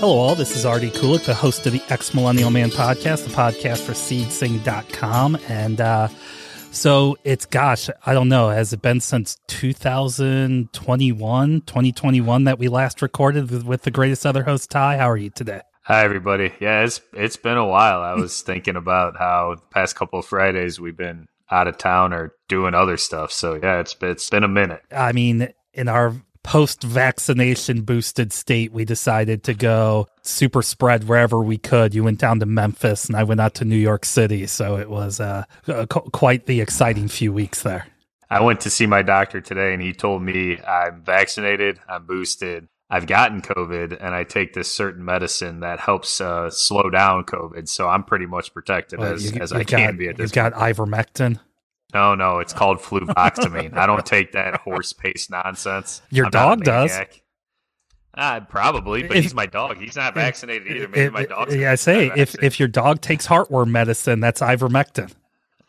Hello, all. This is Artie Kulik, the host of the Ex Millennial Man podcast, the podcast for seedsing.com. And uh, so it's, gosh, I don't know, has it been since 2021, 2021 that we last recorded with, the greatest other host, Ty? How are you today? Hi everybody. Yeah, it's it's been a while. I was thinking about how the past couple of Fridays we've been out of town or doing other stuff. So yeah, it's it's been a minute. I mean, in our post vaccination boosted state, we decided to go super spread wherever we could. You went down to Memphis and I went out to New York City. So it was uh, qu- quite the exciting few weeks there. I went to see my doctor today and he told me I'm vaccinated, I'm boosted, I've gotten COVID and I take this certain medicine that helps uh, slow down COVID. So I'm pretty much protected well, as, you, as I got, can be at this You've got ivermectin. No, no, it's called fluvoxamine. I don't take that horse paste nonsense. Your I'm dog does. Uh, probably, but if, he's my dog. He's not vaccinated either. Maybe if, my dog. Yeah, I say if if your dog takes heartworm medicine, that's ivermectin.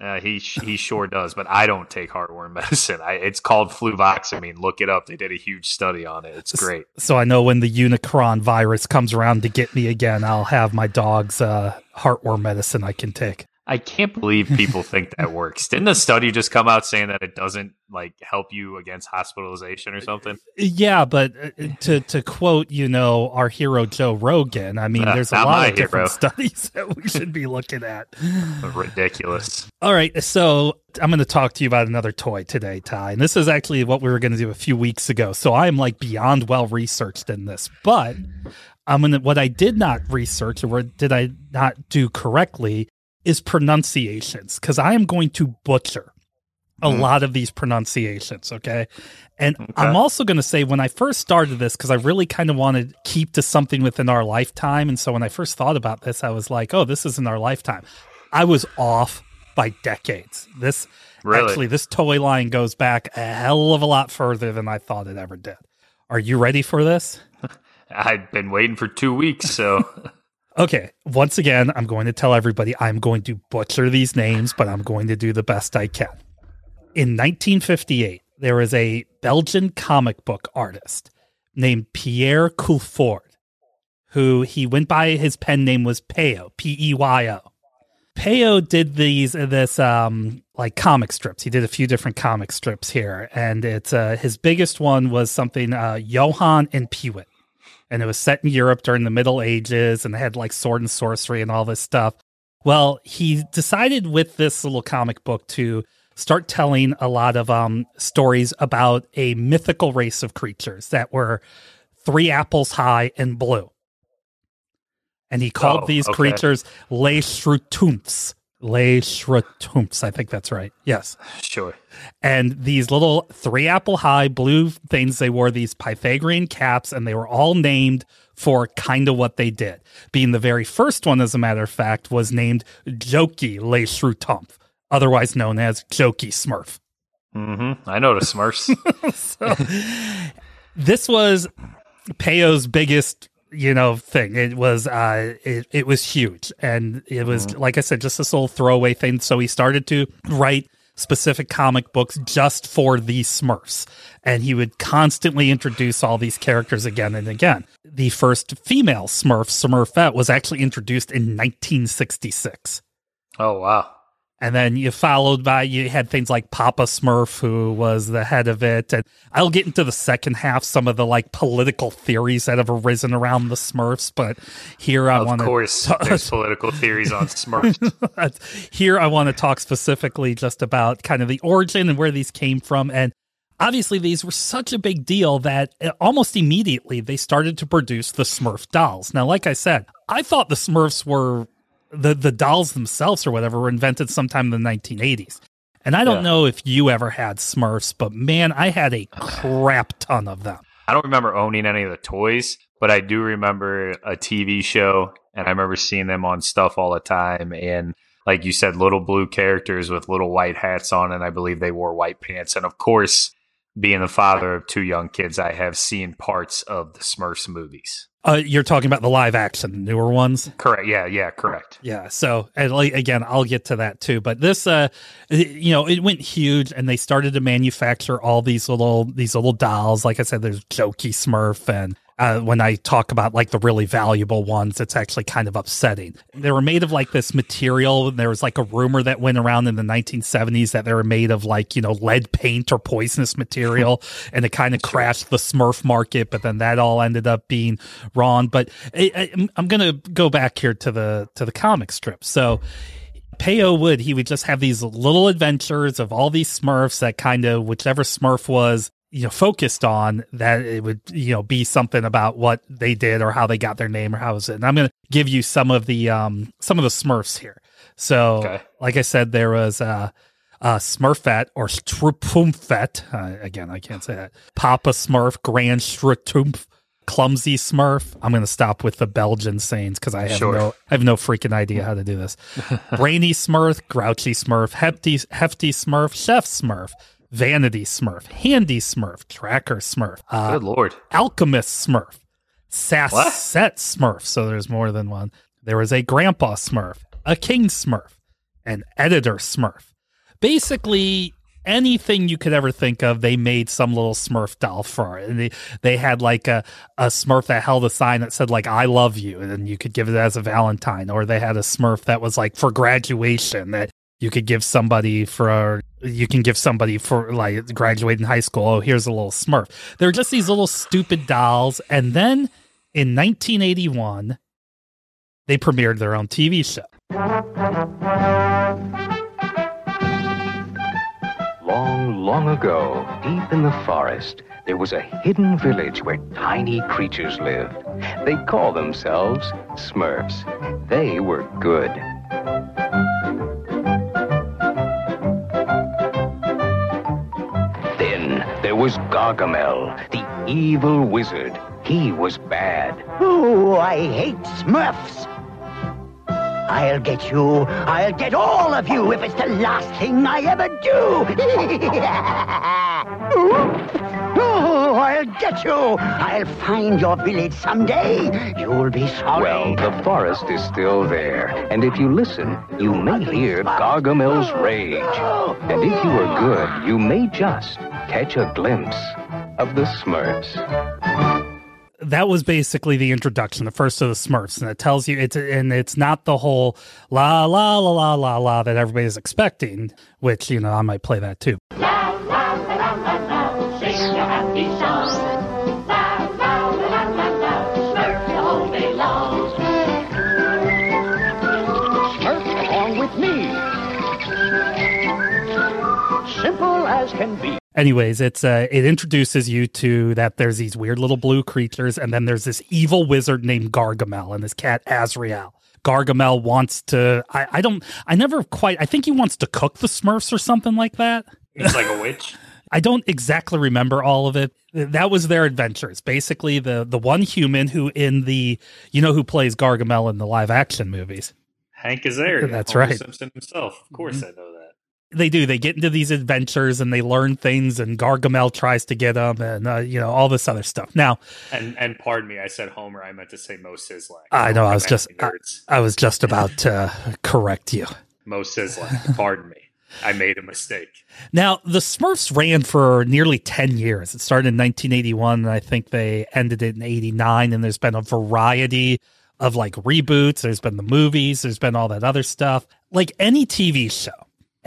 Uh, he he sure does, but I don't take heartworm medicine. I, it's called fluvoxamine. Look it up. They did a huge study on it. It's great. So I know when the Unicron virus comes around to get me again, I'll have my dog's uh, heartworm medicine I can take. I can't believe people think that works. Didn't the study just come out saying that it doesn't like help you against hospitalization or something? Yeah, but uh, to to quote, you know, our hero Joe Rogan, I mean, uh, there's a lot of hero. different studies that we should be looking at. Ridiculous. All right, so I'm going to talk to you about another toy today, Ty. And this is actually what we were going to do a few weeks ago. So I am like beyond well researched in this, but I'm gonna what I did not research or did I not do correctly is pronunciations because I am going to butcher a mm. lot of these pronunciations. Okay. And okay. I'm also going to say when I first started this, because I really kind of wanted to keep to something within our lifetime. And so when I first thought about this, I was like, oh, this is in our lifetime. I was off by decades. This really? actually, this toy line goes back a hell of a lot further than I thought it ever did. Are you ready for this? I've been waiting for two weeks, so Okay, once again, I'm going to tell everybody I'm going to butcher these names, but I'm going to do the best I can. In 1958, there was a Belgian comic book artist named Pierre Culliford, who he went by his pen name was Peyo, P E Y O. Peyo did these this um like comic strips. He did a few different comic strips here, and it's uh, his biggest one was something uh, Johan and Peewit and it was set in Europe during the Middle Ages and they had like sword and sorcery and all this stuff. Well, he decided with this little comic book to start telling a lot of um, stories about a mythical race of creatures that were three apples high and blue. And he called oh, these okay. creatures Les Shrutumps, Les Shrutumps. I think that's right. Yes. Sure. And these little three apple high blue things, they wore these Pythagorean caps and they were all named for kind of what they did. Being the very first one, as a matter of fact, was named Jokey Les Shrutump, otherwise known as Jokey Smurf. Mm-hmm. I know the Smurfs. so, this was Peyo's biggest you know thing. It was uh it, it was huge. And it was mm-hmm. like i said just this little throwaway thing. So he started to write specific comic books just for the smurfs. And he would constantly introduce all these characters again and again. The first female smurf smurfette was actually introduced in 1966 oh wow and then you followed by, you had things like Papa Smurf, who was the head of it. And I'll get into the second half, some of the like political theories that have arisen around the Smurfs. But here I want to. Of course, t- there's political theories on Smurfs. here I want to talk specifically just about kind of the origin and where these came from. And obviously, these were such a big deal that uh, almost immediately they started to produce the Smurf dolls. Now, like I said, I thought the Smurfs were the the dolls themselves or whatever were invented sometime in the 1980s. And I don't yeah. know if you ever had Smurfs, but man, I had a crap ton of them. I don't remember owning any of the toys, but I do remember a TV show and I remember seeing them on stuff all the time and like you said little blue characters with little white hats on and I believe they wore white pants and of course being the father of two young kids I have seen parts of the Smurfs movies. Uh, you're talking about the live action, the newer ones. Correct. Yeah. Yeah. Correct. Yeah. So again, I'll get to that too. But this, uh, you know, it went huge, and they started to manufacture all these little these little dolls. Like I said, there's Jokey Smurf, and Uh, when I talk about like the really valuable ones, it's actually kind of upsetting. They were made of like this material. And there was like a rumor that went around in the 1970s that they were made of like, you know, lead paint or poisonous material. and it kind of crashed the Smurf market, but then that all ended up being wrong. But I, I, I'm going to go back here to the, to the comic strip. So, Peyo would he would just have these little adventures of all these Smurfs that kind of whichever Smurf was you know focused on that it would you know be something about what they did or how they got their name or how is it. And I'm going to give you some of the um some of the Smurfs here. So Okay. like I said, there was uh uh, Smurfette or Strupumfette. Uh, again, I can't say that. Papa Smurf, Grand Strutumpf, Clumsy Smurf. I'm going to stop with the Belgian sayings because I have Sure. no, I have no freaking idea how to do this. Brainy Smurf, Grouchy Smurf, Hefty, Hefty Smurf, Chef Smurf, Vanity Smurf, Handy Smurf, Tracker Smurf, uh, Good lord. Alchemist Smurf, Sassette Smurf. So there's more than one. There was a Grandpa Smurf, a King Smurf, an Editor Smurf. Basically, anything you could ever think of, they made some little Smurf doll for it. And they, they had like a, a Smurf that held a sign that said like "I love you," and then you could give it as a Valentine. Or they had a Smurf that was like for graduation that you could give somebody for you can give somebody for like graduating high school oh here's a little smurf they're just these little stupid dolls and then in 1981 they premiered their own tv show Long, long ago, deep in the forest, there was a hidden village where tiny creatures lived. They call themselves Smurfs. They were good. Was Gargamel, the evil wizard. He was bad. Oh, I hate Smurfs. I'll get you. I'll get all of you if it's the last thing I ever do. oh, I'll get you. I'll find your village someday. You'll be sorry. Well, the forest is still there, and if you listen, you may hear Gargamel's rage. And if you are good, you may just catch a glimpse of the Smurfs. that was basically the introduction the first of the smurfs and it tells you it's and it's not the whole la la la la la la that everybody's expecting which you know i might play that too La la la la la la, sing your happy song. La la la la la la, Smurf the day long. Smurf along with me. Simple as can be. Anyways it's uh it introduces you to that there's these weird little blue creatures and then there's this evil wizard named gargamel and this cat azrael gargamel wants to i i don't i never quite i think he wants to cook the smurfs or something like that It's like a witch. I don't exactly remember all of it. That was their adventures. Basically, the the one human who in the you know who plays Gargamel in the live action movies. Hank Azaria. That's Homer right. Simpson himself. Of course I know that. They do. They get into these adventures and they learn things, and Gargamel tries to get them, and uh, you know all this other stuff. Now, And and pardon me, I said Homer. I meant to say Moe Szyslak. I know I was just I. I was just about to correct you. Moe Szyslak. Pardon me. I made a mistake. Now, the Smurfs ran for nearly 10 years. It started in 1981, and I think they ended it in 89. And there's been a variety of like reboots. There's been the movies, there's been all that other stuff, like any TV show.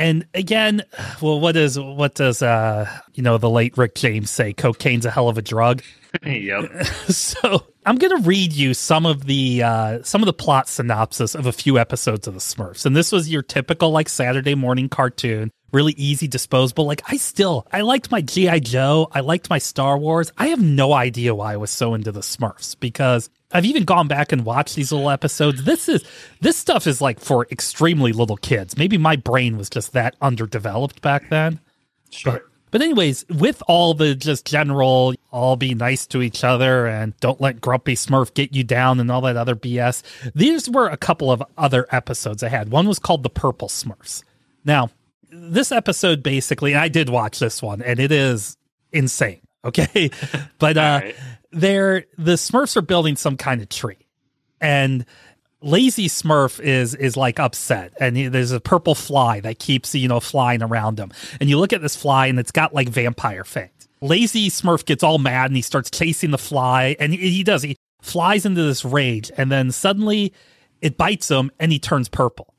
And again, well, what is what does uh you know the late Rick James say? Cocaine's a hell of a drug. yep. so I'm going to read you some of the uh, some of the plot synopsis of a few episodes of the Smurfs, and this was your typical like Saturday morning cartoon, really easy, disposable. Like I still I liked my GI Joe, I liked my Star Wars. I have no idea why I was so into the Smurfs because I've even gone back and watched these little episodes. This is this stuff is like for extremely little kids. Maybe my brain was just that underdeveloped back then. Sure. But, but anyways, with all the just general, all be nice to each other and don't let Grumpy Smurf get you down and all that other BS, these were a couple of other episodes I had. One was called The Purple Smurfs. Now, this episode basically, and I did watch this one, and it is insane. Okay. but uh Alright. they're the Smurfs are building some kind of tree. And lazy smurf is is like upset and he, there's a purple fly that keeps you know flying around him and you look at this fly and it's got like vampire fangs Lazy Smurf gets all mad and he starts chasing the fly, and he, he does. He flies into this rage, and then suddenly it bites him, and he turns purple.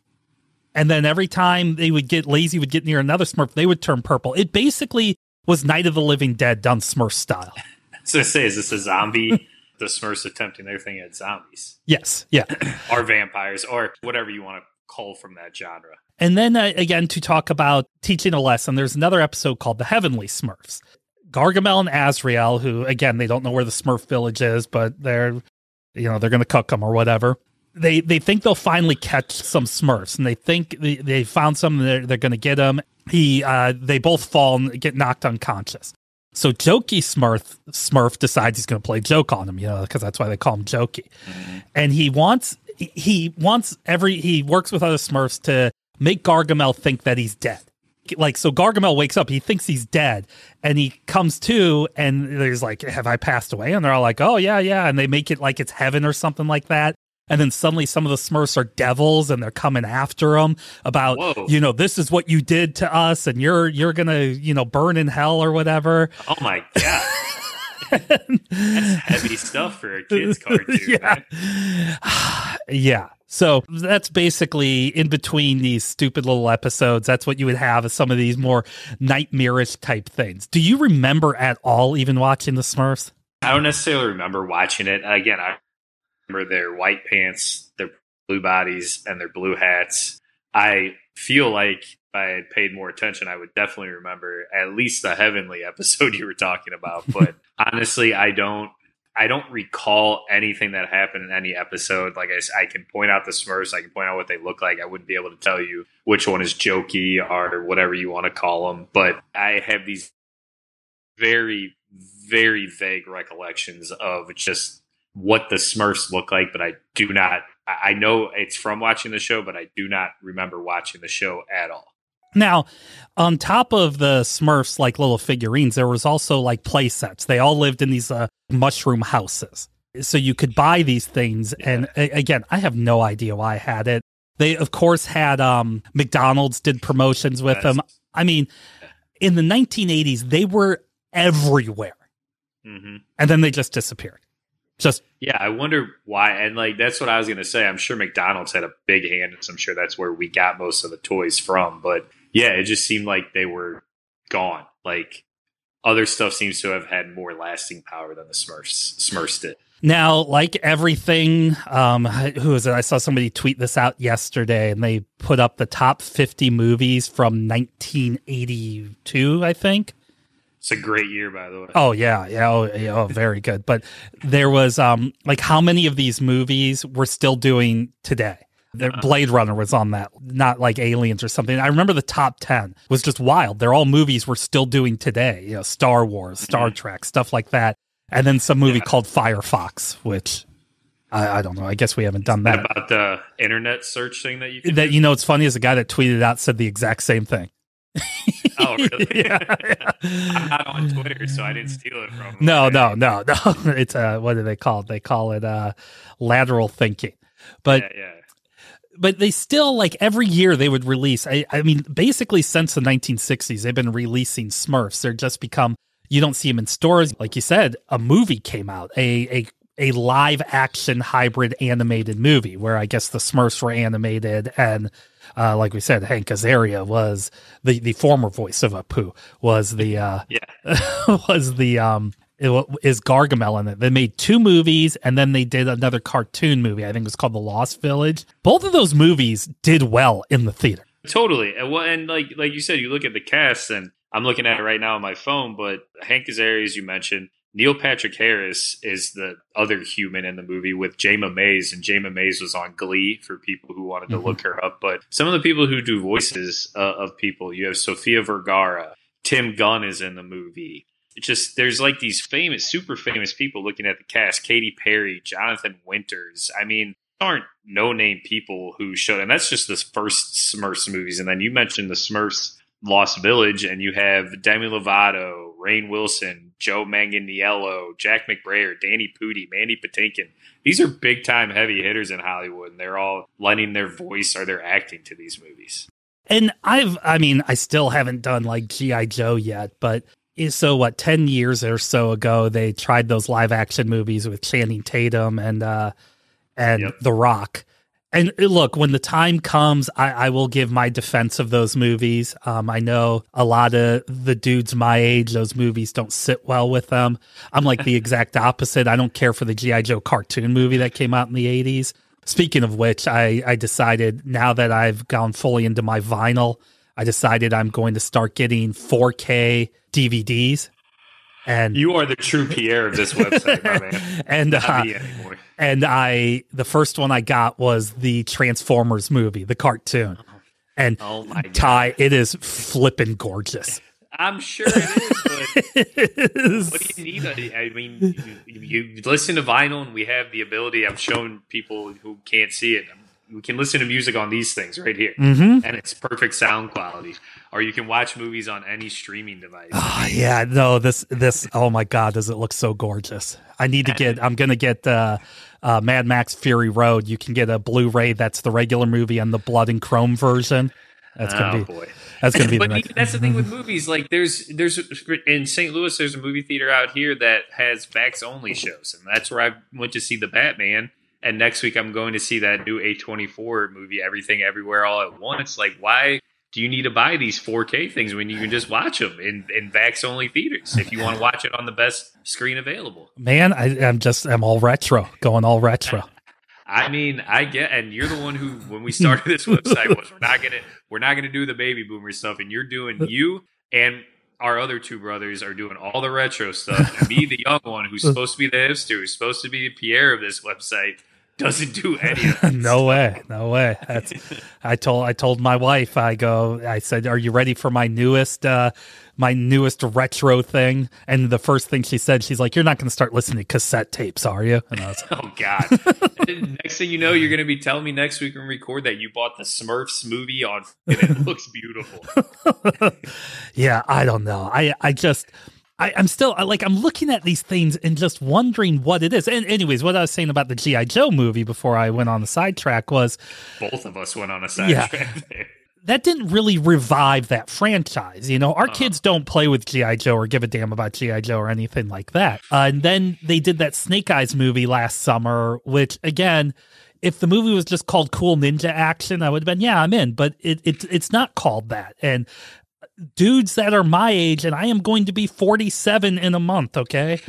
And then every time they would get lazy, would get near another Smurf, they would turn purple. It basically was Night of the Living Dead done Smurf style. So I say, is this a zombie? the Smurfs attempting their thing at zombies Yes, yeah. or vampires or whatever you want to call from that genre. And then uh, again, to talk about teaching a lesson, there's another episode called The Heavenly Smurfs. Gargamel and Azrael, who again, they don't know where the Smurf village is, but they're, you know, they're going to cook them or whatever. They they think they'll finally catch some Smurfs, and they think they, they found some. And they're they're going to get him. He uh, they both fall and get knocked unconscious. So Jokey Smurf Smurf decides he's going to play joke on him, you know, because that's why they call him Jokey. And he wants he wants every he works with other Smurfs to make Gargamel think that he's dead. Like so Gargamel wakes up, he thinks he's dead, and he comes to and there's like, Have I passed away? And they're all like, Oh yeah, yeah. And they make it like it's heaven or something like that. And then suddenly some of the Smurfs are devils and they're coming after him about, Whoa. you know, this is what you did to us and you're you're gonna, you know, burn in hell or whatever. Oh my god. That's heavy stuff for a kids cartoon. yeah. yeah. So that's basically in between these stupid little episodes. That's what you would have as some of these more nightmarish type things. Do you remember at all even watching the Smurfs? I don't necessarily remember watching it. Again, I remember their white pants, their blue bodies, and their blue hats. I feel like if I had paid more attention, I would definitely remember at least the heavenly episode you were talking about. But honestly, I don't. I don't recall anything that happened in any episode. Like I, I can point out the Smurfs, I can point out what they look like. I wouldn't be able to tell you which one is jokey or whatever you want to call them. But I have these very, very vague recollections of just what the Smurfs look like, but I do not. I know it's from watching the show, but I do not remember watching the show at all. Now, on top of the Smurfs, like little figurines, there was also like play sets. They all lived in these uh, mushroom houses. So you could buy these things. And a- again, I have no idea why I had it. They, of course, had um, McDonald's did promotions with them. I mean, in the 1980s, they were everywhere. hmm And then they just disappeared. Just, Yeah, I wonder why. And like that's what I was gonna say. I'm sure McDonald's had a big hand, and so I'm sure that's where we got most of the toys from. But yeah, it just seemed like they were gone. Like other stuff seems to have had more lasting power than the Smurfs. Smurfs did. Now, like everything, um, who is it? I saw somebody tweet this out yesterday, and they put up the top 50 movies from 1982, I think. It's a great year, by the way. Oh yeah, yeah, oh, yeah, oh very good. But there was um, like how many of these movies we're still doing today? The Blade Runner was on that, not like Aliens or something. I remember the top ten was just wild. They're all movies we're still doing today. You know, Star Wars, Star Trek, stuff like that. And then some movie called Firefox, which I, I don't know. I guess we haven't done that. About the internet search thing that you can That you know, it's funny is the guy that tweeted out said the exact same thing. Oh, really? Yeah. I'm not on Twitter, so I didn't steal it from. No, no, no, no. It's uh, what do they call it? They call it uh, lateral thinking. But Yeah, yeah. but they still like every year they would release. I, I mean, basically since the 1960s, they've been releasing Smurfs. They're just become. You don't see them in stores, like you said. A movie came out, a a a live action hybrid animated movie where I guess the Smurfs were animated and. Uh, like we said, Hank Azaria was the, the former voice of Apu was the uh, Yeah. was the um it is Gargamel in it. They made two movies and then they did another cartoon movie. I think it was called The Lost Village. Both of those movies did well in the theater. Totally. And well, and like like you said, you look at the cast, and I'm looking at it right now on my phone. But Hank Azaria, as you mentioned, Neil Patrick Harris is the other human in the movie with Jayma Mays, and Jayma Mays was on Glee for people who wanted to Mhm. look her up. But some of the people who do voices uh, of people, you have Sofia Vergara, Tim Gunn is in the movie. It's just there's like these famous, super famous people looking at the cast: Katy Perry, Jonathan Winters. I mean, aren't no name people who showed, and that's just the first Smurfs movies. And then you mentioned the Smurfs Lost Village, and you have Demi Lovato, Rainn Wilson, Joe Manganiello, Jack McBrayer, Danny Pudi, Mandy Patinkin. These are big time heavy hitters in Hollywood, and they're all lending their voice or their acting to these movies. And I've I mean, I still haven't done like G.I. Joe yet, but is so what 10 years or so ago they tried those live action movies with Channing Tatum and uh and Yep. The Rock. And uh, look, when the time comes, I, I will give my defense of those movies. Um, I know a lot of the dudes my age, those movies don't sit well with them. I'm like the exact opposite. I don't care for the G.I. Joe cartoon movie that came out in the 80s. Speaking of which, I, I decided now that I've gone fully into my vinyl, I decided I'm going to start getting 4K DVDs. And You are the true Pierre of this website, my man. and uh, and I the first one I got was the Transformers movie, the cartoon. And Oh my god. Ty, it is flippin' gorgeous. I'm sure it is, but what do you need? I mean, you, you listen to vinyl, and we have the ability. I've shown people who can't see it. We can listen to music on these things right here, Mhm. and it's perfect sound quality. Or you can watch movies on any streaming device. Ah, yeah, no, this this oh my god, does it look so gorgeous. I need to get I'm gonna get uh uh Mad Max Fury Road. You can get a Blu-ray that's the regular movie and the blood and chrome version. That's gonna oh be boy. that's gonna be the next that's the thing with movies. Like there's there's in St. Louis, there's a movie theater out here that has backs only shows, and that's where I went to see the Batman. And next week, I'm going to see that new A24 movie, Everything Everywhere All at Once. Like, why do you need to buy these 4K things when you can just watch them in in VAX only theaters if you want to watch it on the best screen available? Man, I, I'm just I'm all retro, going all retro. I mean, I get, and you're the one who, when we started this website, was we're not gonna, we're not gonna do the baby boomer stuff, and you're doing you and our other two brothers are doing all the retro stuff. And me, the young one, who's supposed to be the hipster, who's supposed to be the Pierre of this website, doesn't do any of it. no way, no way. That's I told I told my wife. I go. I said, "Are you ready for my newest, uh my newest retro thing?" And the first thing she said, she's like, "You're not going to start listening to cassette tapes, are you?" And I was like, Oh God! Next thing you know, you're gonna be telling me next week when we record that you bought the Smurfs movie on, and it looks beautiful. "Yeah, I don't know. I I just." I, I'm still like I'm looking at these things and just wondering what it is. And anyways, what I was saying about the GI Joe movie before I went on the sidetrack was Both of us went on a Yeah. sidetrack there. that didn't really revive that franchise. You know, our kids don't play with G.I. Joe or give a damn about G.I. Joe or anything like that. Uh, and then they did that Snake Eyes movie last summer, which again, if the movie was just called Cool Ninja Action, I would have been, yeah, I'm in. But it, it it's not called that. And dudes that are my age, and I am going to be 47 in a month, okay?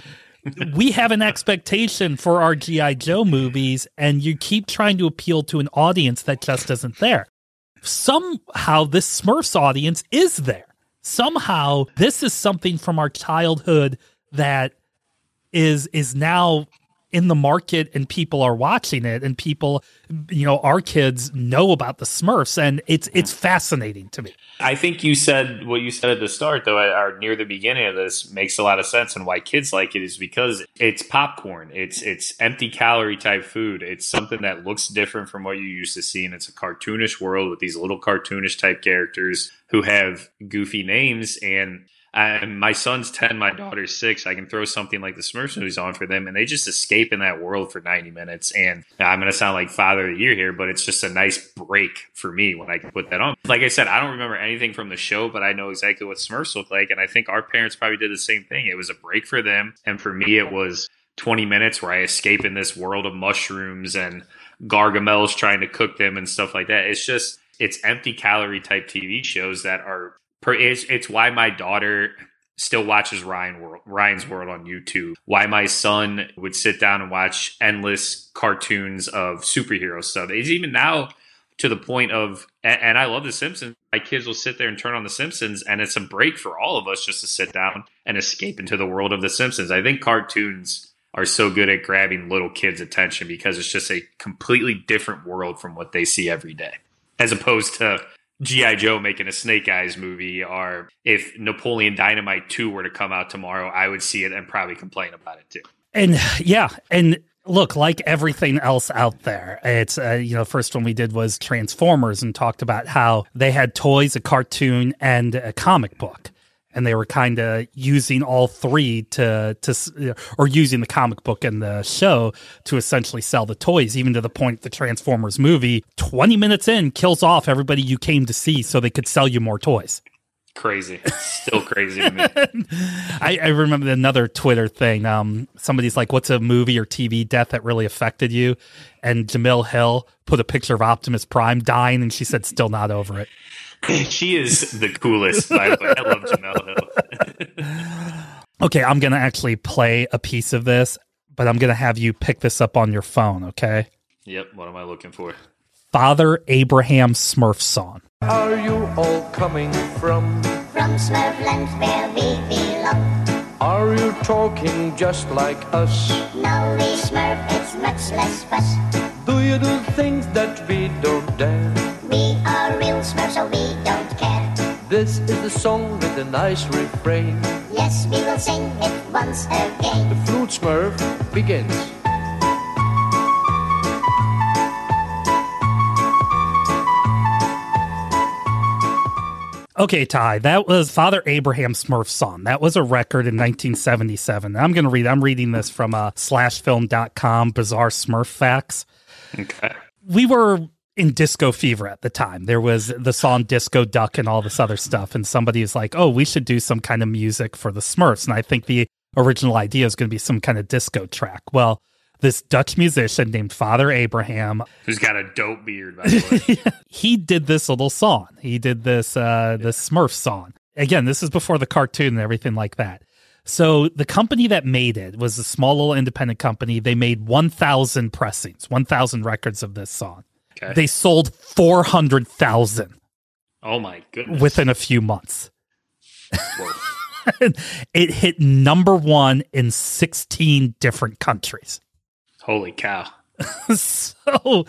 we have an expectation for our G.I. Joe movies, and you keep trying to appeal to an audience that just isn't there somehow this Smurfs audience is there. Somehow this is something from our childhood that is is now in the market and people are watching it and people you know our kids know about the Smurfs and it's it's fascinating to me. I think you said what you said at the start, though, or near the beginning of this, makes a lot of sense. And why kids like it is because it's popcorn. It's it's empty calorie type food. It's something that looks different from what you used to see, and it's a cartoonish world with these little cartoonish type characters who have goofy names. And My son's ten, my daughter's six. I can throw something like the Smurfs movies on for them, and they just escape in that world for ninety minutes. And I'm going to sound like father of the year here, but it's just a nice break for me when I can put that on. Like I said, I don't remember anything from the show, but I know exactly what Smurfs look like, and I think our parents probably did the same thing. It was a break for them, and for me, it was 20 minutes where I escape in this world of mushrooms and Gargamel's trying to cook them and stuff like that. It's just it's empty calorie type TV shows that are it's, it's why my daughter still watches Ryan World, Ryan's World on YouTube. Why my son would sit down and watch endless cartoons of superhero stuff. It's even now to the point of and, and I love the Simpsons. My kids will sit there and turn on the Simpsons and it's a break for all of us just to sit down and escape into the world of the Simpsons. I think cartoons are so good at grabbing little kids' attention because it's just a completely different world from what they see every day. As opposed to G.I. Joe making a Snake Eyes movie, or if Napoleon Dynamite 2 were to come out tomorrow, I would see it and probably complain about it too. And yeah, and look, like everything else out there, it's uh, you know, first one we did was Transformers and talked about how they had toys, a cartoon, and a comic book. And they were kind of using all three to to or using the comic book and the show to essentially sell the toys, even to the point the Transformers movie, twenty minutes in, kills off everybody you came to see so they could sell you more toys. Crazy. Still crazy to me. I, I remember another Twitter thing. Um, somebody's like, "What's a movie or TV death that really affected you?" And Jemele Hill put a picture of Optimus Prime dying, and she said, "Still not over it." she is the coolest, by the way. I love Jemele Hill. Okay, I'm gonna actually play a piece of this, but I'm gonna have you pick this up on your phone. Okay, yep, what am I looking for? Father Abraham Smurf song. are you all coming from? From Smurfland where we belong. Are you talking just like us? No, we Smurf, it's much less fuss. Do you do things that we don't dare? We are real Smurfs, so we don't care. This is the song with a nice refrain. Yes, we will sing it once again. The again. flute smurf begins. Okay, Ty, that was Father Abraham Smurf's song. That was a record in 1977. I'm going to read, I'm reading this from uh, slashfilm.com, Bizarre Smurf Facts. Okay. We were in disco fever at the time. There was the song Disco Duck and all this other stuff. And somebody is like, oh, we should do some kind of music for the Smurfs. And I think the original idea is going to be some kind of disco track. Well, this Dutch musician named Father Abraham Who's got a dope beard, by the way. he did this little song. He did this uh this Smurf song. Again, this is before the cartoon and everything like that. So the company that made it was a small little independent company. They made 1,000 pressings, 1,000 records of this song. Okay. They sold 400,000 oh my goodness. within a few months. It hit number 1 in 16 different countries. Holy cow. so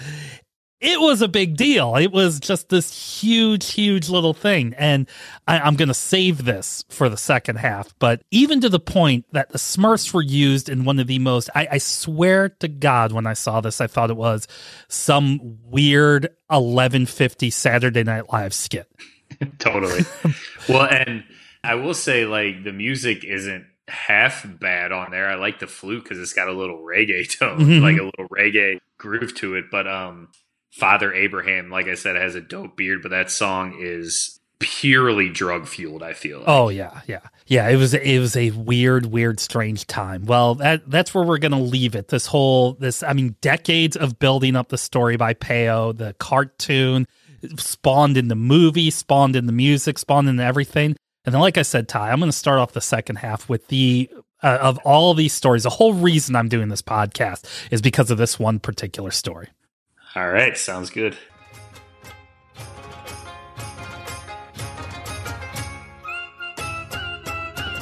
it was a big deal. It was just this huge, huge little thing. And I, I'm going to save this for the second half. But even to the point that the Smurfs were used in one of the most, I, I swear to God, when I saw this, I thought it was some weird 1150 Saturday Night Live skit. totally. well, and I will say, like, the music isn't half bad on there. I like the flute because it's got a little reggae tone, Mhm. like a little reggae groove to it. But um, Father Abraham, like I said, has a dope beard, but that song is purely drug fueled. I feel. Like. Oh yeah, yeah, yeah. It was it was a weird, weird, strange time. Well, that that's where we're gonna leave it. This whole this, I mean, decades of building up the story by Peyo, the cartoon spawned in the movie, spawned in the music, spawned in everything. And then, like I said, Ty, I'm gonna start off the second half with the. Uh, of all these stories, the whole reason I'm doing this podcast is because of this one particular story. All right, sounds good.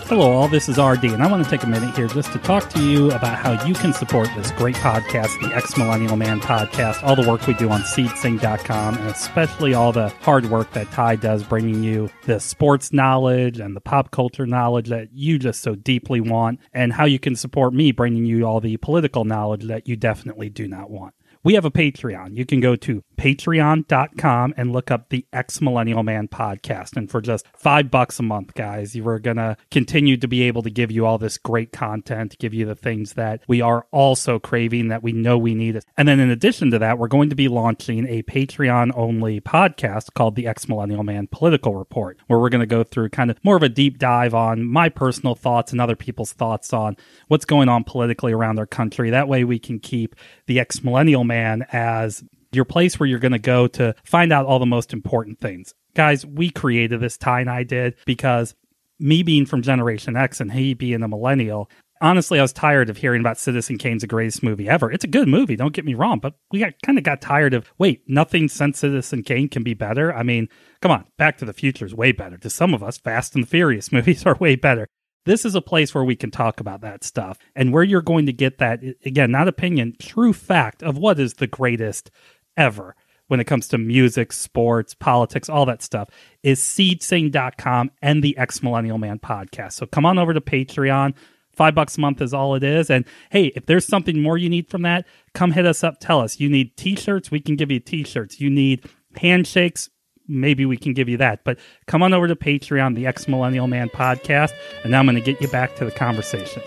Hello, all. This is Artie, and I want to take a minute here just to talk to you about how you can support this great podcast, the Ex Millennial Man podcast, all the work we do on seedsing.com, and especially all the hard work that Ty does bringing you the sports knowledge and the pop culture knowledge that you just so deeply want, and how you can support me bringing you all the political knowledge that you definitely do not want. We have a Patreon. You can go to patreon.com and look up the Ex Millennial Man podcast. And for just five bucks a month, guys, you are going to continue to be able to give you all this great content, give you the things that we are also craving that we know we need. And then in addition to that, we're going to be launching a Patreon only podcast called the Ex Millennial Man Political Report, where we're going to go through kind of more of a deep dive on my personal thoughts and other people's thoughts on what's going on politically around our country. That way we can keep the Ex Millennial Man as your place where you're going to go to find out all the most important things. Guys, we created this, Ty and I did, because me being from Generation X and he being a millennial, honestly, I was tired of hearing about Citizen Kane's the greatest movie ever. It's a good movie, don't get me wrong, but we got kind of got tired of wait, nothing since Citizen Kane can be better. I mean, come on, Back to the Future is way better. To some of us, Fast and the Furious movies are way better. This is a place where we can talk about that stuff and where you're going to get that again, not opinion, true fact of what is the greatest ever when it comes to music, sports, politics, all that stuff is seedsing.com and the Ex Millennial Man podcast. So come on over to Patreon. Five bucks a month is all it is. And hey, if there's something more you need from that, come hit us up. Tell us. You need t shirts, we can give you t shirts. You need handshakes, maybe we can give you that. But come on over to Patreon, the Ex Millennial Man podcast. And now I'm going to get you back to the conversation.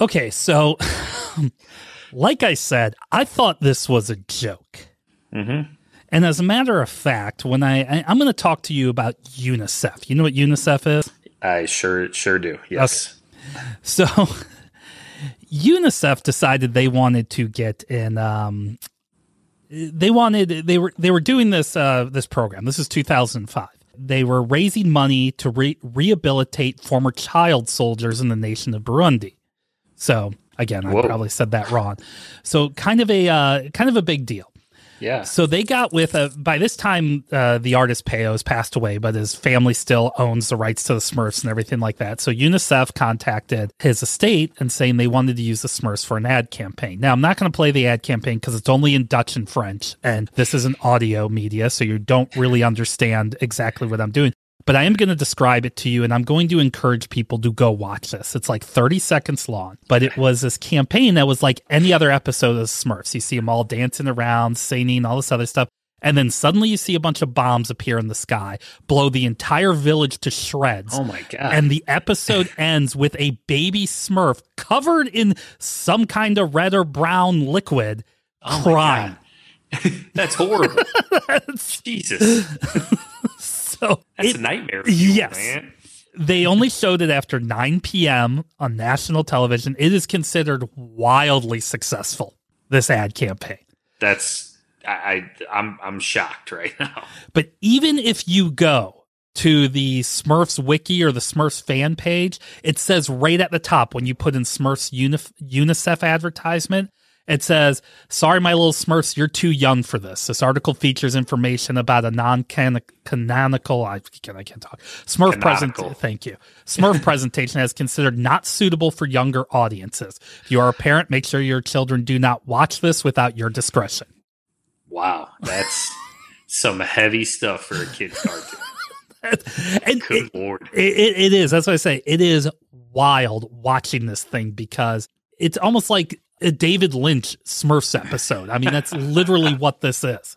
Okay, so like I said, I thought this was a joke. Mm-hmm. And as a matter of fact, when I, I I'm going to talk to you about UNICEF. You know what UNICEF is? I sure sure do. Yes. So UNICEF decided they wanted to get in um they wanted they were they were doing this uh this program. This is 2005. They were raising money to re- rehabilitate former child soldiers in the nation of Burundi. So again, I probably said that wrong. So kind of a uh kind of a big deal. Yeah. So they got with a. By this time, uh, the artist Peyo has passed away, but his family still owns the rights to the Smurfs and everything like that. So UNICEF contacted his estate and saying they wanted to use the Smurfs for an ad campaign. Now I'm not going to play the ad campaign because it's only in Dutch and French, and this is an audio media, so you don't really understand exactly what I'm doing. But I am going to describe it to you, and I'm going to encourage people to go watch this. It's like 30 seconds long, but it was this campaign that was like any other episode of Smurfs. You see them all dancing around, singing, all this other stuff. And then suddenly you see a bunch of bombs appear in the sky, blow the entire village to shreds. Oh my god. And the episode ends with a baby Smurf covered in some kind of red or brown liquid Oh crying. That's horrible. That's, Jesus. So That's it- a nightmare. yes. Man. they only showed it after 9 p.m. on national television. It is considered wildly successful, this ad campaign. That's I, I I'm I'm shocked right now. But even if you go to the Smurfs wiki or the Smurfs fan page, it says right at the top when you put in Smurfs Unif- UNICEF advertisement, it says, Sorry, my little Smurfs, you're too young for this. This article features information about a non canonical, I can't, I can't talk, Smurf present. Canonical. Thank you. Smurf presentation is considered not suitable for younger audiences. If you are a parent, make sure your children do not watch this without your discretion. Wow, that's some heavy stuff for a kid's cartoon. and Good it- lord. It, it, it is. That's what I say. It is wild watching this thing because it's almost like a David Lynch Smurfs episode. I mean, that's literally what this is.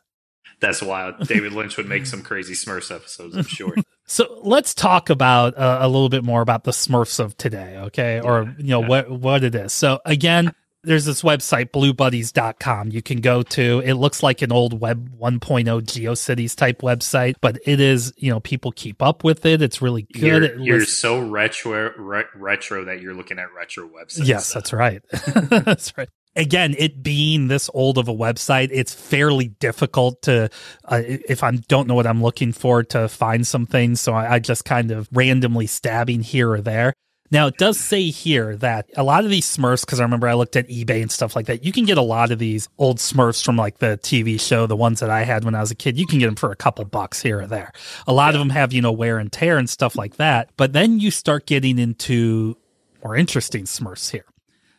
That's wild. David Lynch would make some crazy Smurfs episodes, I'm sure. So let's talk about uh, a little bit more about the Smurfs of today, okay? Or you know yeah. what what it is. So again, there's this website bluebuddies.com you can go to. It looks like an old web 1.0 GeoCities type website, but it is, you know, people keep up with it. It's really good. You're, It you're lists- so retro re- retro that you're looking at retro websites. Yes, that's right. that's right. Again, it being this old of a website, it's fairly difficult to, uh, if I don't know what I'm looking for, to find some things. So I, I just kind of randomly stabbing here or there. Now, it does say here that a lot of these Smurfs, because I remember I looked at eBay and stuff like that, you can get a lot of these old Smurfs from like the TV show, the ones that I had when I was a kid. You can get them for a couple bucks here or there. A lot of them have, you know, wear and tear and stuff like that. But then you start getting into more interesting Smurfs here.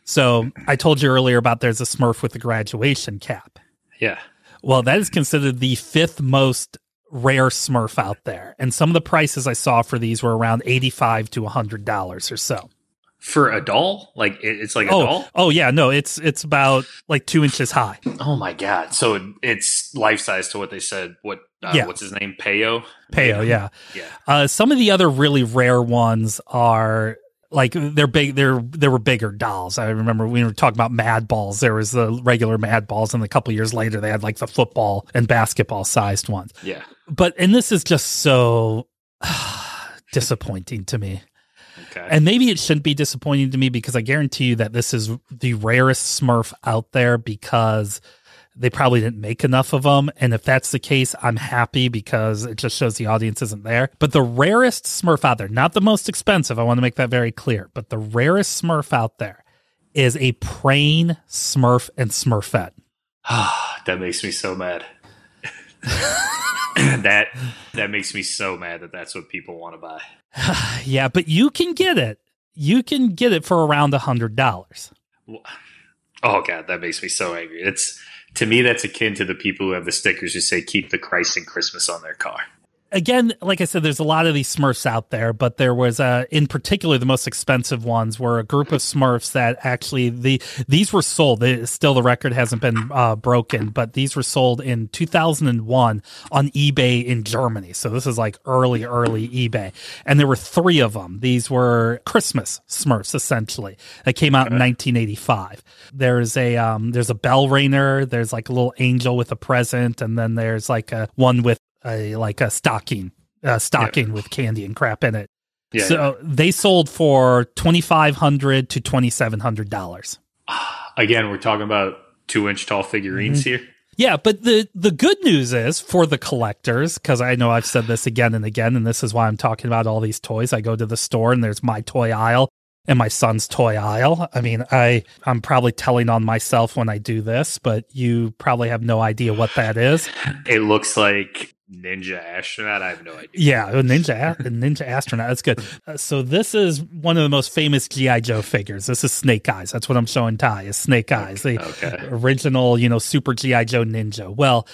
So I told you earlier about there's a Smurf with a graduation cap. Yeah. Well, that is considered the fifth most rare Smurf out there. And some of the prices I saw for these were around 85 to $100 or so. For a doll? Like it's like a Oh, doll? oh yeah, no, it's it's about like two inches high. Oh my god. So it, it's life size to what they said. What uh, Yeah. what's his name? Peyo? Peyo, yeah. Yeah. Uh, some of the other really rare ones are like they're big. They're there were bigger dolls. I remember we were talking about Mad Balls. There was the regular Mad Balls, and a couple years later they had like the football and basketball sized ones. Yeah. But and this is just so disappointing to me. Okay. And maybe it shouldn't be disappointing to me because I guarantee you that this is the rarest Smurf out there because they probably didn't make enough of them. And if that's the case, I'm happy because it just shows the audience isn't there. But the rarest Smurf out there, not the most expensive, I want to make that very clear, but the rarest Smurf out there is a praying Smurf and Smurfette. that makes me so mad. that that makes me so mad that that's what people want to buy. Yeah, but you can get it. You can get it for around a hundred dollars. Oh god, that makes me so angry. It's to me that's akin to the people who have the stickers who say "Keep the Christ and Christmas" on their car. Again, like I said, there's a lot of these Smurfs out there, but there was uh, in particular the most expensive ones were a group of Smurfs that actually the these were sold. They, still, the record hasn't been uh, broken, but these were sold in 2001 on eBay in Germany. So this is like early, early eBay, and there were three of them. These were Christmas Smurfs essentially. That came out in 1985. There's a um, there's a bell ringer. There's like a little angel with a present, and then there's like a one with a like a stocking, a stocking with candy and crap in it. Yeah, so they sold for twenty five hundred to twenty seven hundred dollars. Again, we're talking about two inch tall figurines Mm-hmm. here. Yeah, but the the good news is for the collectors because I know I've said this again and again, and this is why I'm talking about all these toys. I go to the store and there's my toy aisle and my son's toy aisle. I mean, I I'm probably telling on myself when I do this, but you probably have no idea what that is. It looks like Ninja Astronaut. I have no idea. Yeah, ninja, ninja astronaut. That's good. Uh, so this is one of the most famous GI Joe figures. This is Snake Eyes. That's what I'm showing Ty is Snake Eyes, the Okay. original, you know, Super GI Joe ninja. Well,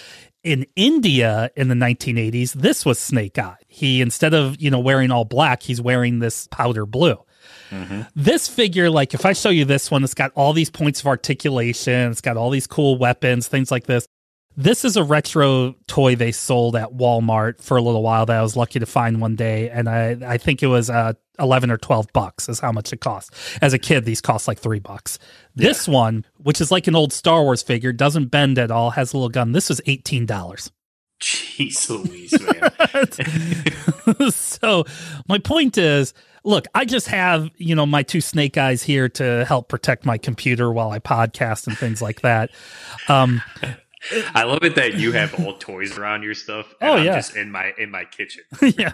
in India in the 1980s, this was Snake Eye. He instead of you know wearing all black, he's wearing this powder blue. This figure, like if I show you this one, it's got all these points of articulation, it's got all these cool weapons, things like this. This is a retro toy they sold at Walmart for a little while that I was lucky to find one day, and I I think it was uh eleven or twelve bucks is how much it cost. As a kid, these cost like three bucks. This one, which is like an old Star Wars figure, doesn't bend at all, has a little gun. This was eighteen dollars. Jeez Louise, man. so my point is look i just have you know my two snake eyes here to help protect my computer while i podcast and things like that um I love it that you have old toys around your stuff. Oh, I'm yeah. just in my in my kitchen. Yeah.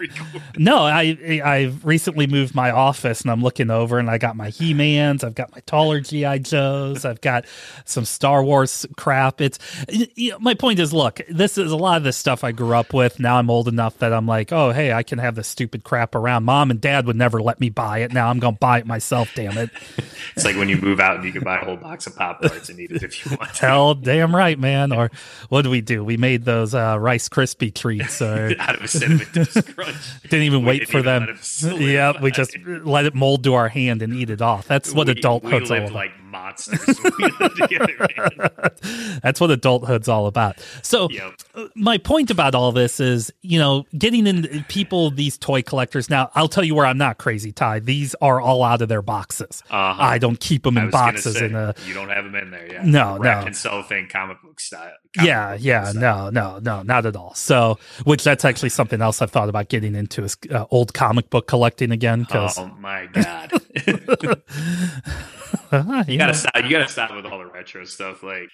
no i i've recently moved my office and i'm looking over and i got my he-mans i've got my taller gi joes i've got some star wars crap it's you know, my point is look this is a lot of this stuff i grew up with now i'm old enough that i'm like oh hey i can have this stupid crap around mom and dad would never let me buy it now i'm gonna buy it myself damn it It's like when you move out and you can buy a whole box of pop tarts and eat it if you want. Hell, damn right, man. Or what did we do? We made those uh, Rice Krispie treats, or out of a cinnamon crunch. didn't even We wait didn't for even them. let 'em solidify. Yeah, we just let it mold to our hand and eat it off. That's what we, adulthood's we lived like monsters. when we lived together. That's what adulthood's all about. So, Yep. my point about all this is, you know, getting in people, these toy collectors. Now, I'll tell you where I'm not crazy, Ty. These are all out of their boxes. Uh-huh. I don't keep them in boxes say, in a you don't have them in there, yeah. No, no. in cellophane comic book style. comic yeah book yeah style. no no no not at all so which that's actually something else i've thought about getting into is uh, old comic book collecting again because Oh my god! you you gotta stop. You gotta stop with all the retro stuff. Like,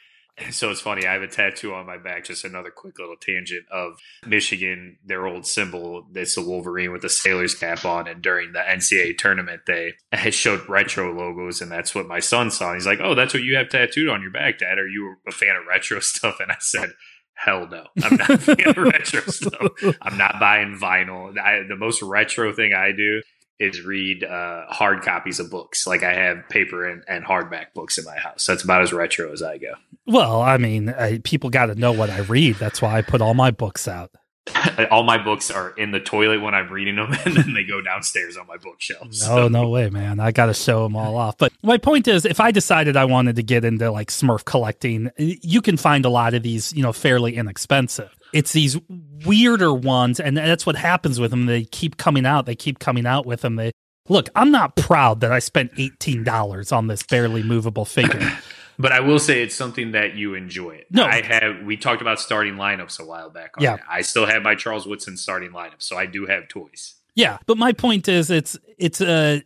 so it's funny. I have a tattoo on my back. Just another quick little tangent of Michigan. Their old symbol. It's the Wolverine with the sailor's cap on. And during the NCAA tournament, they had showed retro logos, and that's what my son saw. And he's like, "Oh, that's what you have tattooed on your back, Dad. Are you a fan of retro stuff?" And I said. Hell no. I'm not a fan of retro stuff. I'm not buying vinyl. I, the most retro thing I do is read uh, hard copies of books. Like I have paper and, and hardback books in my house. That's about as retro as I go. well i mean I, people got to know what i read that's why i put all my books out All my books are in the toilet when I'm reading them, and then they go downstairs on my bookshelf. no So- no way man i gotta show them all off but my point is if i decided i wanted to get into like smurf collecting you can find a lot of these you know fairly inexpensive it's these weirder ones and that's what happens with them they keep coming out they keep coming out with them they look i'm not proud that i spent $18 on this barely movable figure But I will say it's something that you enjoy. It. No. I have. We talked about starting lineups a while back. On Yeah. I still have my Charles Woodson starting lineup, so I do have toys. Yeah, but my point is, it's it's a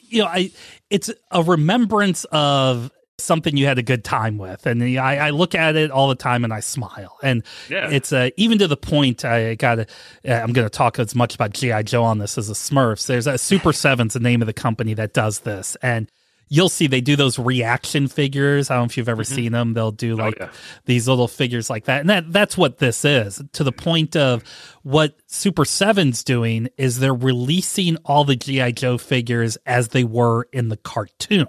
you know, I it's a remembrance of something you had a good time with, and I, I look at it all the time and I smile, and Yeah. it's uh, even to the point I got to uh, I'm going to talk as much about GI Joe on this as the Smurfs. There's a Super Seven's the name of the company that does this, and. You'll see they do those reaction figures. I don't know if you've ever mm-hmm. seen them. They'll do oh, like yeah. these little figures like that. And that that's what this is. To the mm-hmm. point of what Super 7's doing is they're releasing all the GI Joe figures as they were in the cartoon.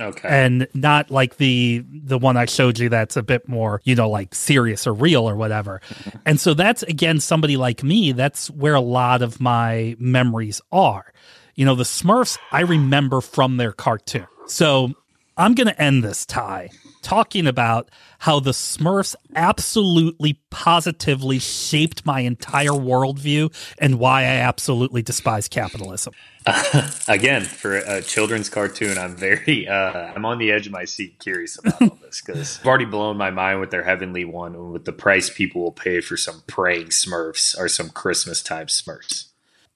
Okay. and not like the the one I showed you that's a bit more, you know, like serious or real or whatever. Mm-hmm. And so that's again somebody like me, that's where a lot of my memories are. You know, the Smurfs I remember from their cartoon. So I'm going to end this Ty talking about how the Smurfs absolutely positively shaped my entire worldview and why I absolutely despise capitalism. Again, for a children's cartoon, I'm very uh, I'm on the edge of my seat, curious about all this because I've already blown my mind with their Heavenly One and with the price people will pay for some praying Smurfs or some Christmas time Smurfs.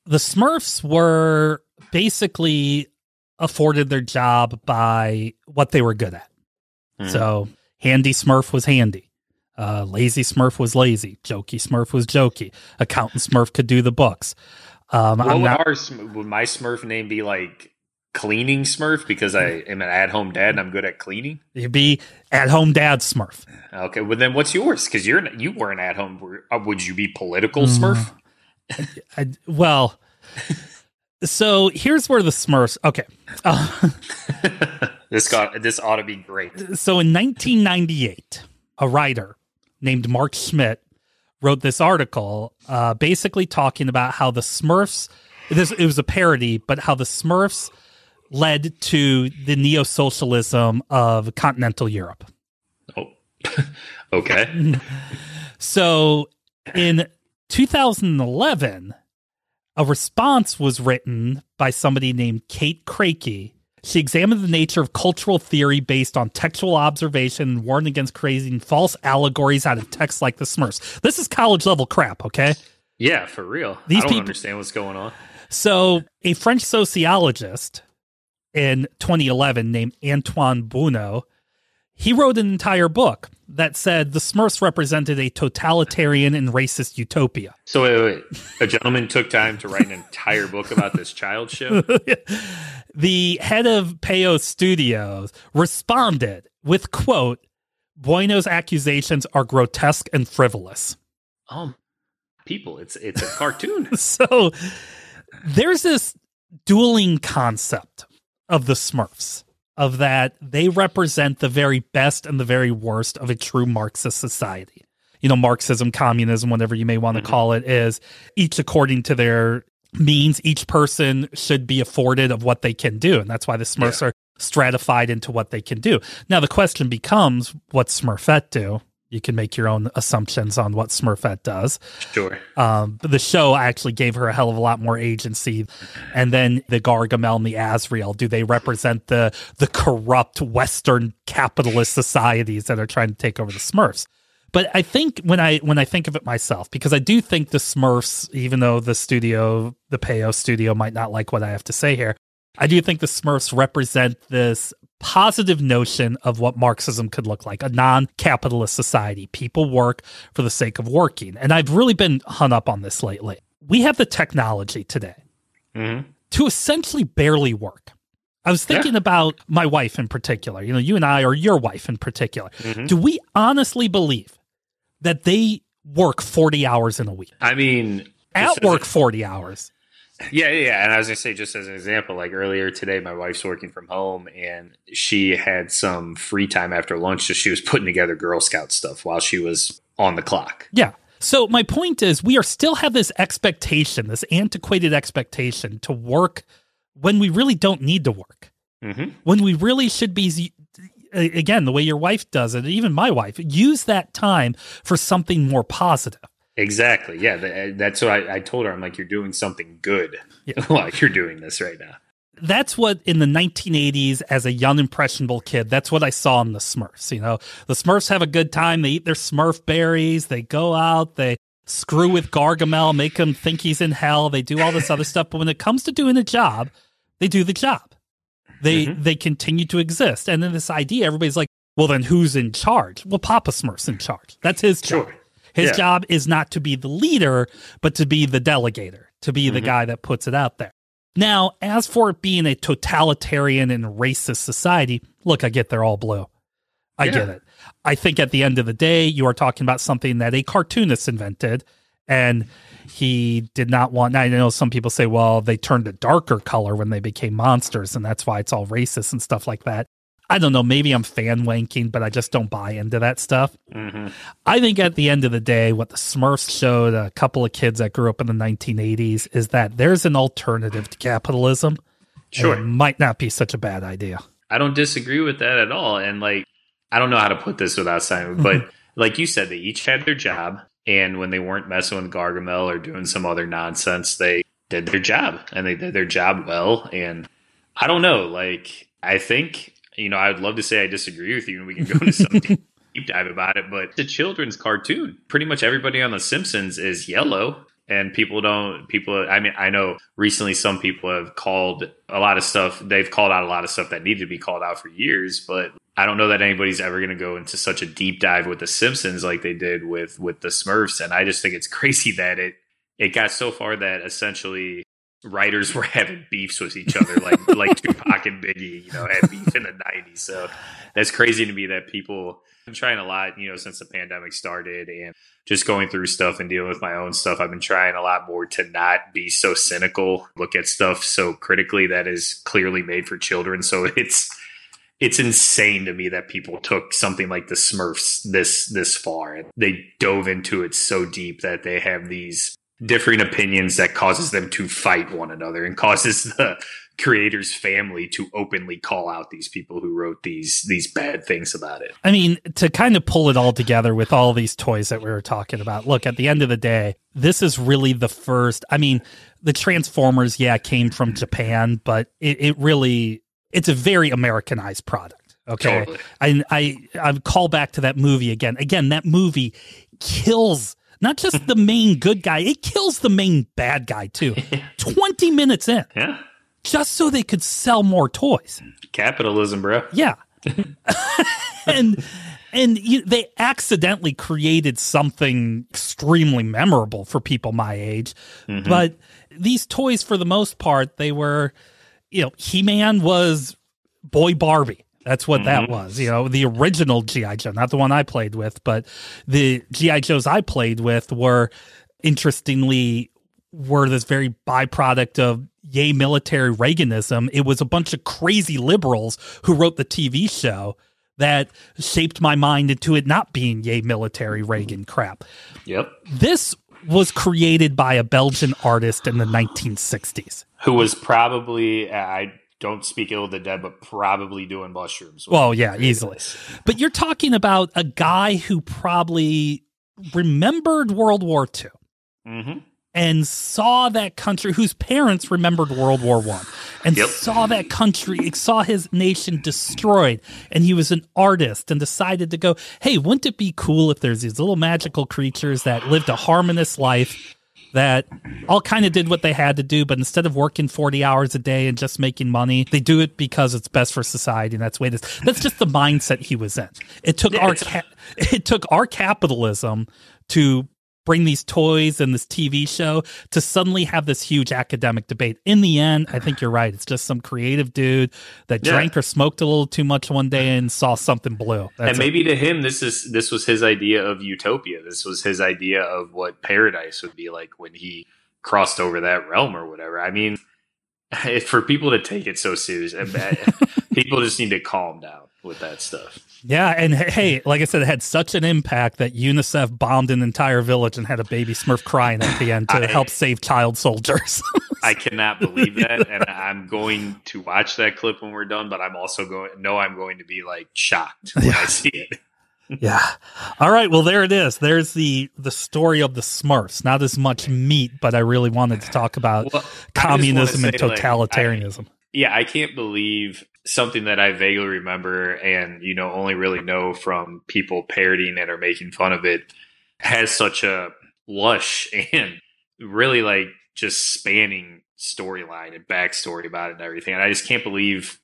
the Smurfs were basically afforded their job by what they were good at. Mhm. So, handy Smurf was handy. Uh, lazy Smurf was lazy. Jokey Smurf was jokey. Accountant Smurf could do the books. Um, What I'm would, not, our, would my Smurf name be like Cleaning Smurf because I am an at home dad and I'm good at cleaning? You'd be at home dad Smurf. Okay, well then what's yours? Because you're you weren't at home. Uh, Would you be political Mm. Smurf? I, well, so here's where the Smurfs. Okay. Uh, this got this ought to be great. so in 1998, a writer named Mark Schmidt wrote this article, uh, basically talking about how the Smurfs. This it was a parody, but how the Smurfs led to the neo socialism of continental Europe. Oh, okay. So in 2011, a response was written by somebody named Kate Krakey. She examined the nature of cultural theory based on textual observation and warned against creating false allegories out of texts like the Smurfs. This is college level crap, okay? Yeah, for real. These I don't people- understand what's going on. So, a French sociologist in 2011 named Antoine Buéno, he wrote an entire book that said the Smurfs represented a totalitarian and racist utopia. So wait, wait, wait. a gentleman took time to write an entire book about this child show. the head of Peyo Studios responded with quote, Bueno's accusations are grotesque and frivolous. Um, people, it's it's a cartoon. So there's this dueling concept of the Smurfs, of that they represent the very best and the very worst of a true Marxist society. You know, Marxism, communism, whatever you may want to mm-hmm. call it, is each according to their means, each person should be afforded of what they can do. And that's why the Smurfs are stratified into what they can do. Now, the question becomes what Smurfette do? You can make your own assumptions on what Smurfette does. Sure. Um, but the show actually gave her a hell of a lot more agency. And then the Gargamel and the Azrael, do they represent the the corrupt Western capitalist societies that are trying to take over the Smurfs? But I think when I when I think of it myself, because I do think the Smurfs, even though the studio, the Peyo studio, might not like what I have to say here, I do think the Smurfs represent this positive notion of what Marxism could look like a non capitalist society. People work for the sake of working. And I've really been hung up on this lately. We have the technology today Mhm. to essentially barely work. I was thinking about my wife in particular, you know, you and I, or your wife in particular. Mhm. Do we honestly believe that they work 40 hours in a week? I mean, At just as a- work 40 hours. Yeah, yeah, yeah. And I was gonna say, just as an example, like earlier today, my wife's working from home, and she had some free time after lunch, so she was putting together Girl Scout stuff while she was on the clock. Yeah. So my point is we are still have this expectation, this antiquated expectation to work when we really don't need to work. Mm-hmm. When we really should be again, the way your wife does it, even my wife, use that time for something more positive. Exactly. Yeah, th- uh, that's what I, I told her. I'm like, you're doing something good. Yeah. like you're doing this right now. That's what in the 1980s, as a young impressionable kid, that's what I saw in the Smurfs. You know, the Smurfs have a good time. They eat their Smurf berries. They go out. They screw with Gargamel, make him think he's in hell. They do all this other stuff. But when it comes to doing a job, they do the job. They mm-hmm. they continue to exist. And then this idea, everybody's like, well, then who's in charge? Well, Papa Smurf's in charge. That's his job. Sure. His Yeah. job is not to be the leader, but to be the delegator, to be the mm-hmm. guy that puts it out there. Now, as for it being a totalitarian and racist society, look, I get they're all blue. I Yeah. get it. I think at the end of the day, you are talking about something that a cartoonist invented, and he did not want. Now, I know some people say, well, they turned a darker color when they became monsters, and that's why it's all racist and stuff like that. I don't know, maybe I'm fan wanking, but I just don't buy into that stuff. hmm I think at the end of the day, what the Smurfs showed a couple of kids that grew up in the 1980s is that there's an alternative to capitalism. Sure. It might not be such a bad idea. I don't disagree with that at all. And like, I don't know how to put this without saying, but like you said, they each had their job. And when they weren't messing with Gargamel or doing some other nonsense, they did their job and they did their job well. And I don't know, like, I think, you know, I would love to say I disagree with you and we can go into some deep, deep dive about it, but the children's cartoon, pretty much everybody on The Simpsons is yellow. And people don't, people, I mean, I know recently some people have called a lot of stuff, they've called out a lot of stuff that needed to be called out for years, but I don't know that anybody's ever going to go into such a deep dive with The Simpsons like they did with, with the Smurfs. And I just think it's crazy that it, it got so far that essentially writers were having beefs with each other, like like Tupac and Biggie, you know, had beef in the '90s. So that's crazy to me that people. I'm trying a lot, you know, since the pandemic started, and just going through stuff and dealing with my own stuff. I've been trying a lot more to not be so cynical, look at stuff so critically that is clearly made for children. So it's it's insane to me that people took something like the Smurfs this this far. They dove into it so deep that they have these differing opinions that causes them to fight one another and causes the creator's family to openly call out these people who wrote these these bad things about it. I mean, to kind of pull it all together with all these toys that we were talking about. Look, at the end of the day, this is really the first. I mean, the Transformers, yeah, came from Japan, but it, it really it's a very Americanized product. Okay, Totally. I I I call back to that movie again. Again, that movie kills not just the main good guy; it kills the main bad guy too. Twenty minutes in, Yeah. just so they could sell more toys. Capitalism, bro. Yeah. and and you, they accidentally created something extremely memorable for people my age. Mm-hmm. But these toys, for the most part, they were, you know, He Man was Boy Barbie. That's what that mm-hmm. was. You know, the original G.I. Joe, not the one I played with, but the G.I. Joes I played with were interestingly were this very byproduct of yay military Reaganism. It was a bunch of crazy liberals who wrote the TV show that shaped my mind into it not being yay military Reagan crap. Yep. This was created by a Belgian artist in the 1960s. Who was probably I don't speak ill of the dead, but probably doing mushrooms. Well, yeah, easily. But you're talking about a guy who probably remembered World War II hmm and saw that country whose parents remembered World War One and Yep. saw that country saw his nation destroyed and he was an artist and decided to go hey wouldn't it be cool if there's these little magical creatures that lived a harmonious life that all kind of did what they had to do but instead of working 40 hours a day and just making money they do it because it's best for society and that's the way it is. That's just the mindset he was in. It took our ca- it took our capitalism to bring these toys and this TV show to suddenly have this huge academic debate. In the end, I think you're right. It's just some creative dude that Yeah. drank or smoked a little too much one day and saw something blue. That's and it. maybe to him, this is this was his idea of utopia. This was his idea of what paradise would be like when he crossed over that realm or whatever. I mean, for people to take it so serious, people just need to calm down with that stuff. Yeah, and hey, like I said, it had such an impact that UNICEF bombed an entire village and had a baby Smurf crying at the end to I- help save child soldiers. I cannot believe that, and I'm going to watch that clip when we're done. But I'm also going know I'm going to be like shocked when I see it. yeah. All right. Well, there it is. There's the the story of the Smurfs. Not as much meat, but I really wanted to talk about Well, communism and say, like, I- totalitarianism. yeah, I can't believe something that I vaguely remember and, you know, only really know from people parodying it or making fun of it has such a lush and really like just spanning storyline and backstory about it and everything. And I just can't believe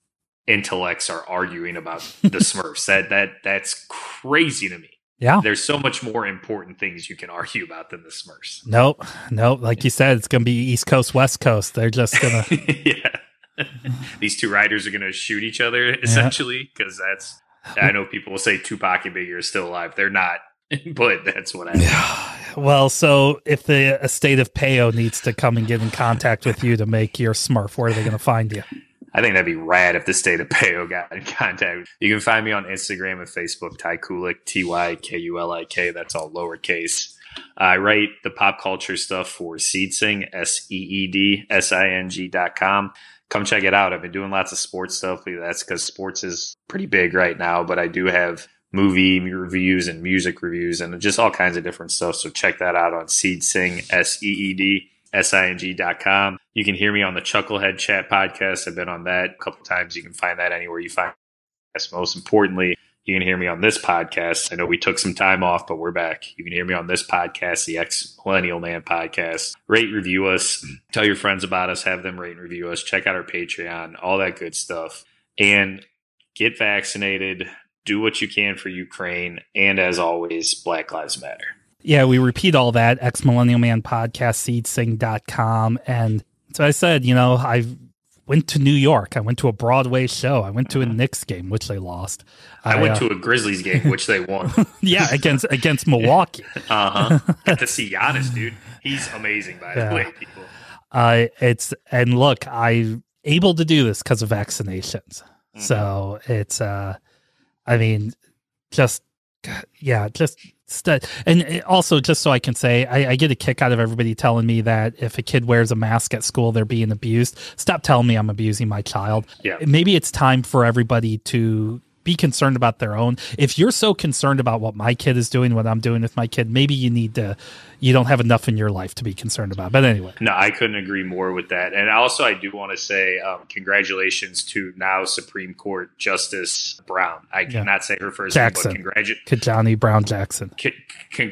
intellects are arguing about the Smurfs. That that that's crazy to me. yeah. There's so much more important things you can argue about than the Smurfs. Nope. Nope. Like you said, it's going to be East Coast, West Coast. They're just going to. yeah. These two riders are going to shoot each other essentially because that's. I know people will say Tupac and Biggie are still alive. They're not, but that's what happened. well, so if the estate of Peyo needs to come and get in contact with you to make your Smurf, where are they going to find you? I think that'd be rad if the state of Peyo got in contact. You can find me on Instagram and Facebook, Ty Kulik, T Y K U L I K. That's all lowercase. I write the pop culture stuff for SeedSing, S E E D S I N G dot com. Come check it out. I've been doing lots of sports stuff. That's because sports is pretty big right now, but I do have movie reviews and music reviews and just all kinds of different stuff. So check that out on SeedSing, S E E D S I N G dot com. You can hear me on the Chucklehead Chat podcast. I've been on that a couple times. You can find that anywhere you find. That's most importantly, you can hear me on this podcast. I know we took some time off, but we're back. You can hear me on this podcast, the Ex Millennial Man podcast. Rate, review us, tell your friends about us, have them rate and review us, check out our Patreon, all that good stuff. And get vaccinated, do what you can for Ukraine, and as always, Black Lives Matter. Yeah, we repeat all that, ex millennial man podcast, seedsing.com. And so I said, you know, I went to New York. I went to a Broadway show. I went to a Knicks game, which they lost. I, went uh, to a Grizzlies game, which they won. yeah, against against Milwaukee. Uh huh. Got to see Giannis, dude. He's amazing, by Yeah. the way, people. Uh, it's and look, I'm able to do this because of vaccinations. Mm-hmm. So it's, uh, I mean, just yeah, just st- and eh, also just so I can say, I, I get a kick out of everybody telling me that if a kid wears a mask at school, they're being abused. Stop telling me I'm abusing my child. Yeah. maybe it's time for everybody to be concerned about their own. If you're so concerned about what my kid is doing, what I'm doing with my kid, maybe you need to. You don't have enough in your life to be concerned about. But anyway. No, I couldn't agree more with that. And also, I do want to say um, congratulations to now Supreme Court Justice Brown. I cannot say her first Jackson. name, but congratu- Kajani Brown Jackson. c-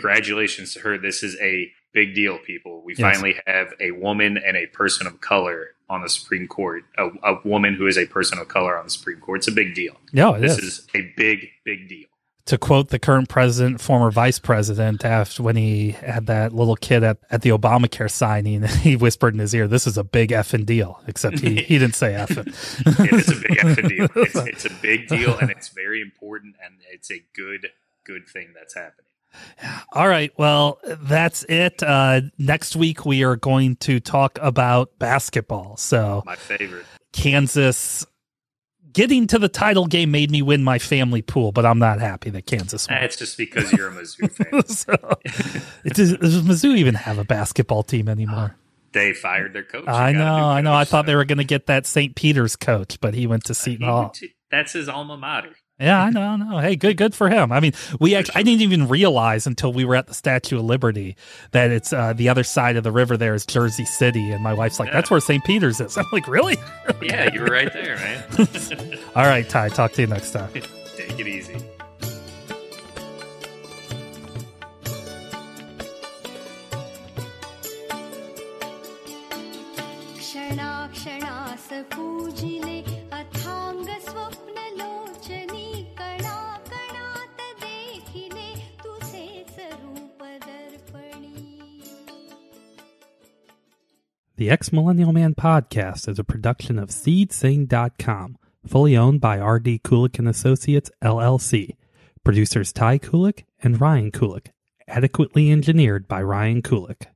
congratulations to her. This is a big deal, people. We Yes. finally have a woman and a person of color on the Supreme Court. A, a woman who is a person of color on the Supreme Court. It's a big deal. No, it this is. is a big, big deal. To quote the current president, former vice president, after when he had that little kid at, at the Obamacare signing, he whispered in his ear, "This is a big effing deal." Except he, he didn't say effing. It is a big effing deal. It's, it's a big deal, and it's very important, and it's a good, good thing that's happening. All right. Well, that's it. Uh, next week, we are going to talk about basketball. So, My favorite. Kansas getting to the title game made me win my family pool, but I'm not happy that Kansas won. That's just because you're a Mizzou fan. so, it does, does Mizzou even have a basketball team anymore? They fired their coach. I know, I know. I thought so- they were going to get that St. Peter's coach, but he went to Seton He Hall. to- That's his alma mater. Yeah, I know, I know. Hey, good, good for him. I mean, we actually, I didn't even realize until we were at the Statue of Liberty that it's uh, the other side of the river. There is Jersey City, and my wife's like, Yeah. "That's where St. Peter's is." I'm like, "Really?" Yeah, you were right there, man. All right, Ty. Talk to you next time. Take it easy. क्षणाक्षणास पूजिले अथांग The Ex Millennial Man podcast is a production of SeedSing.com, fully owned by R.D. Kulik and Associates, LLC. Producers Ty Kulik and Ryan Kulik. Adequately engineered by Ryan Kulik.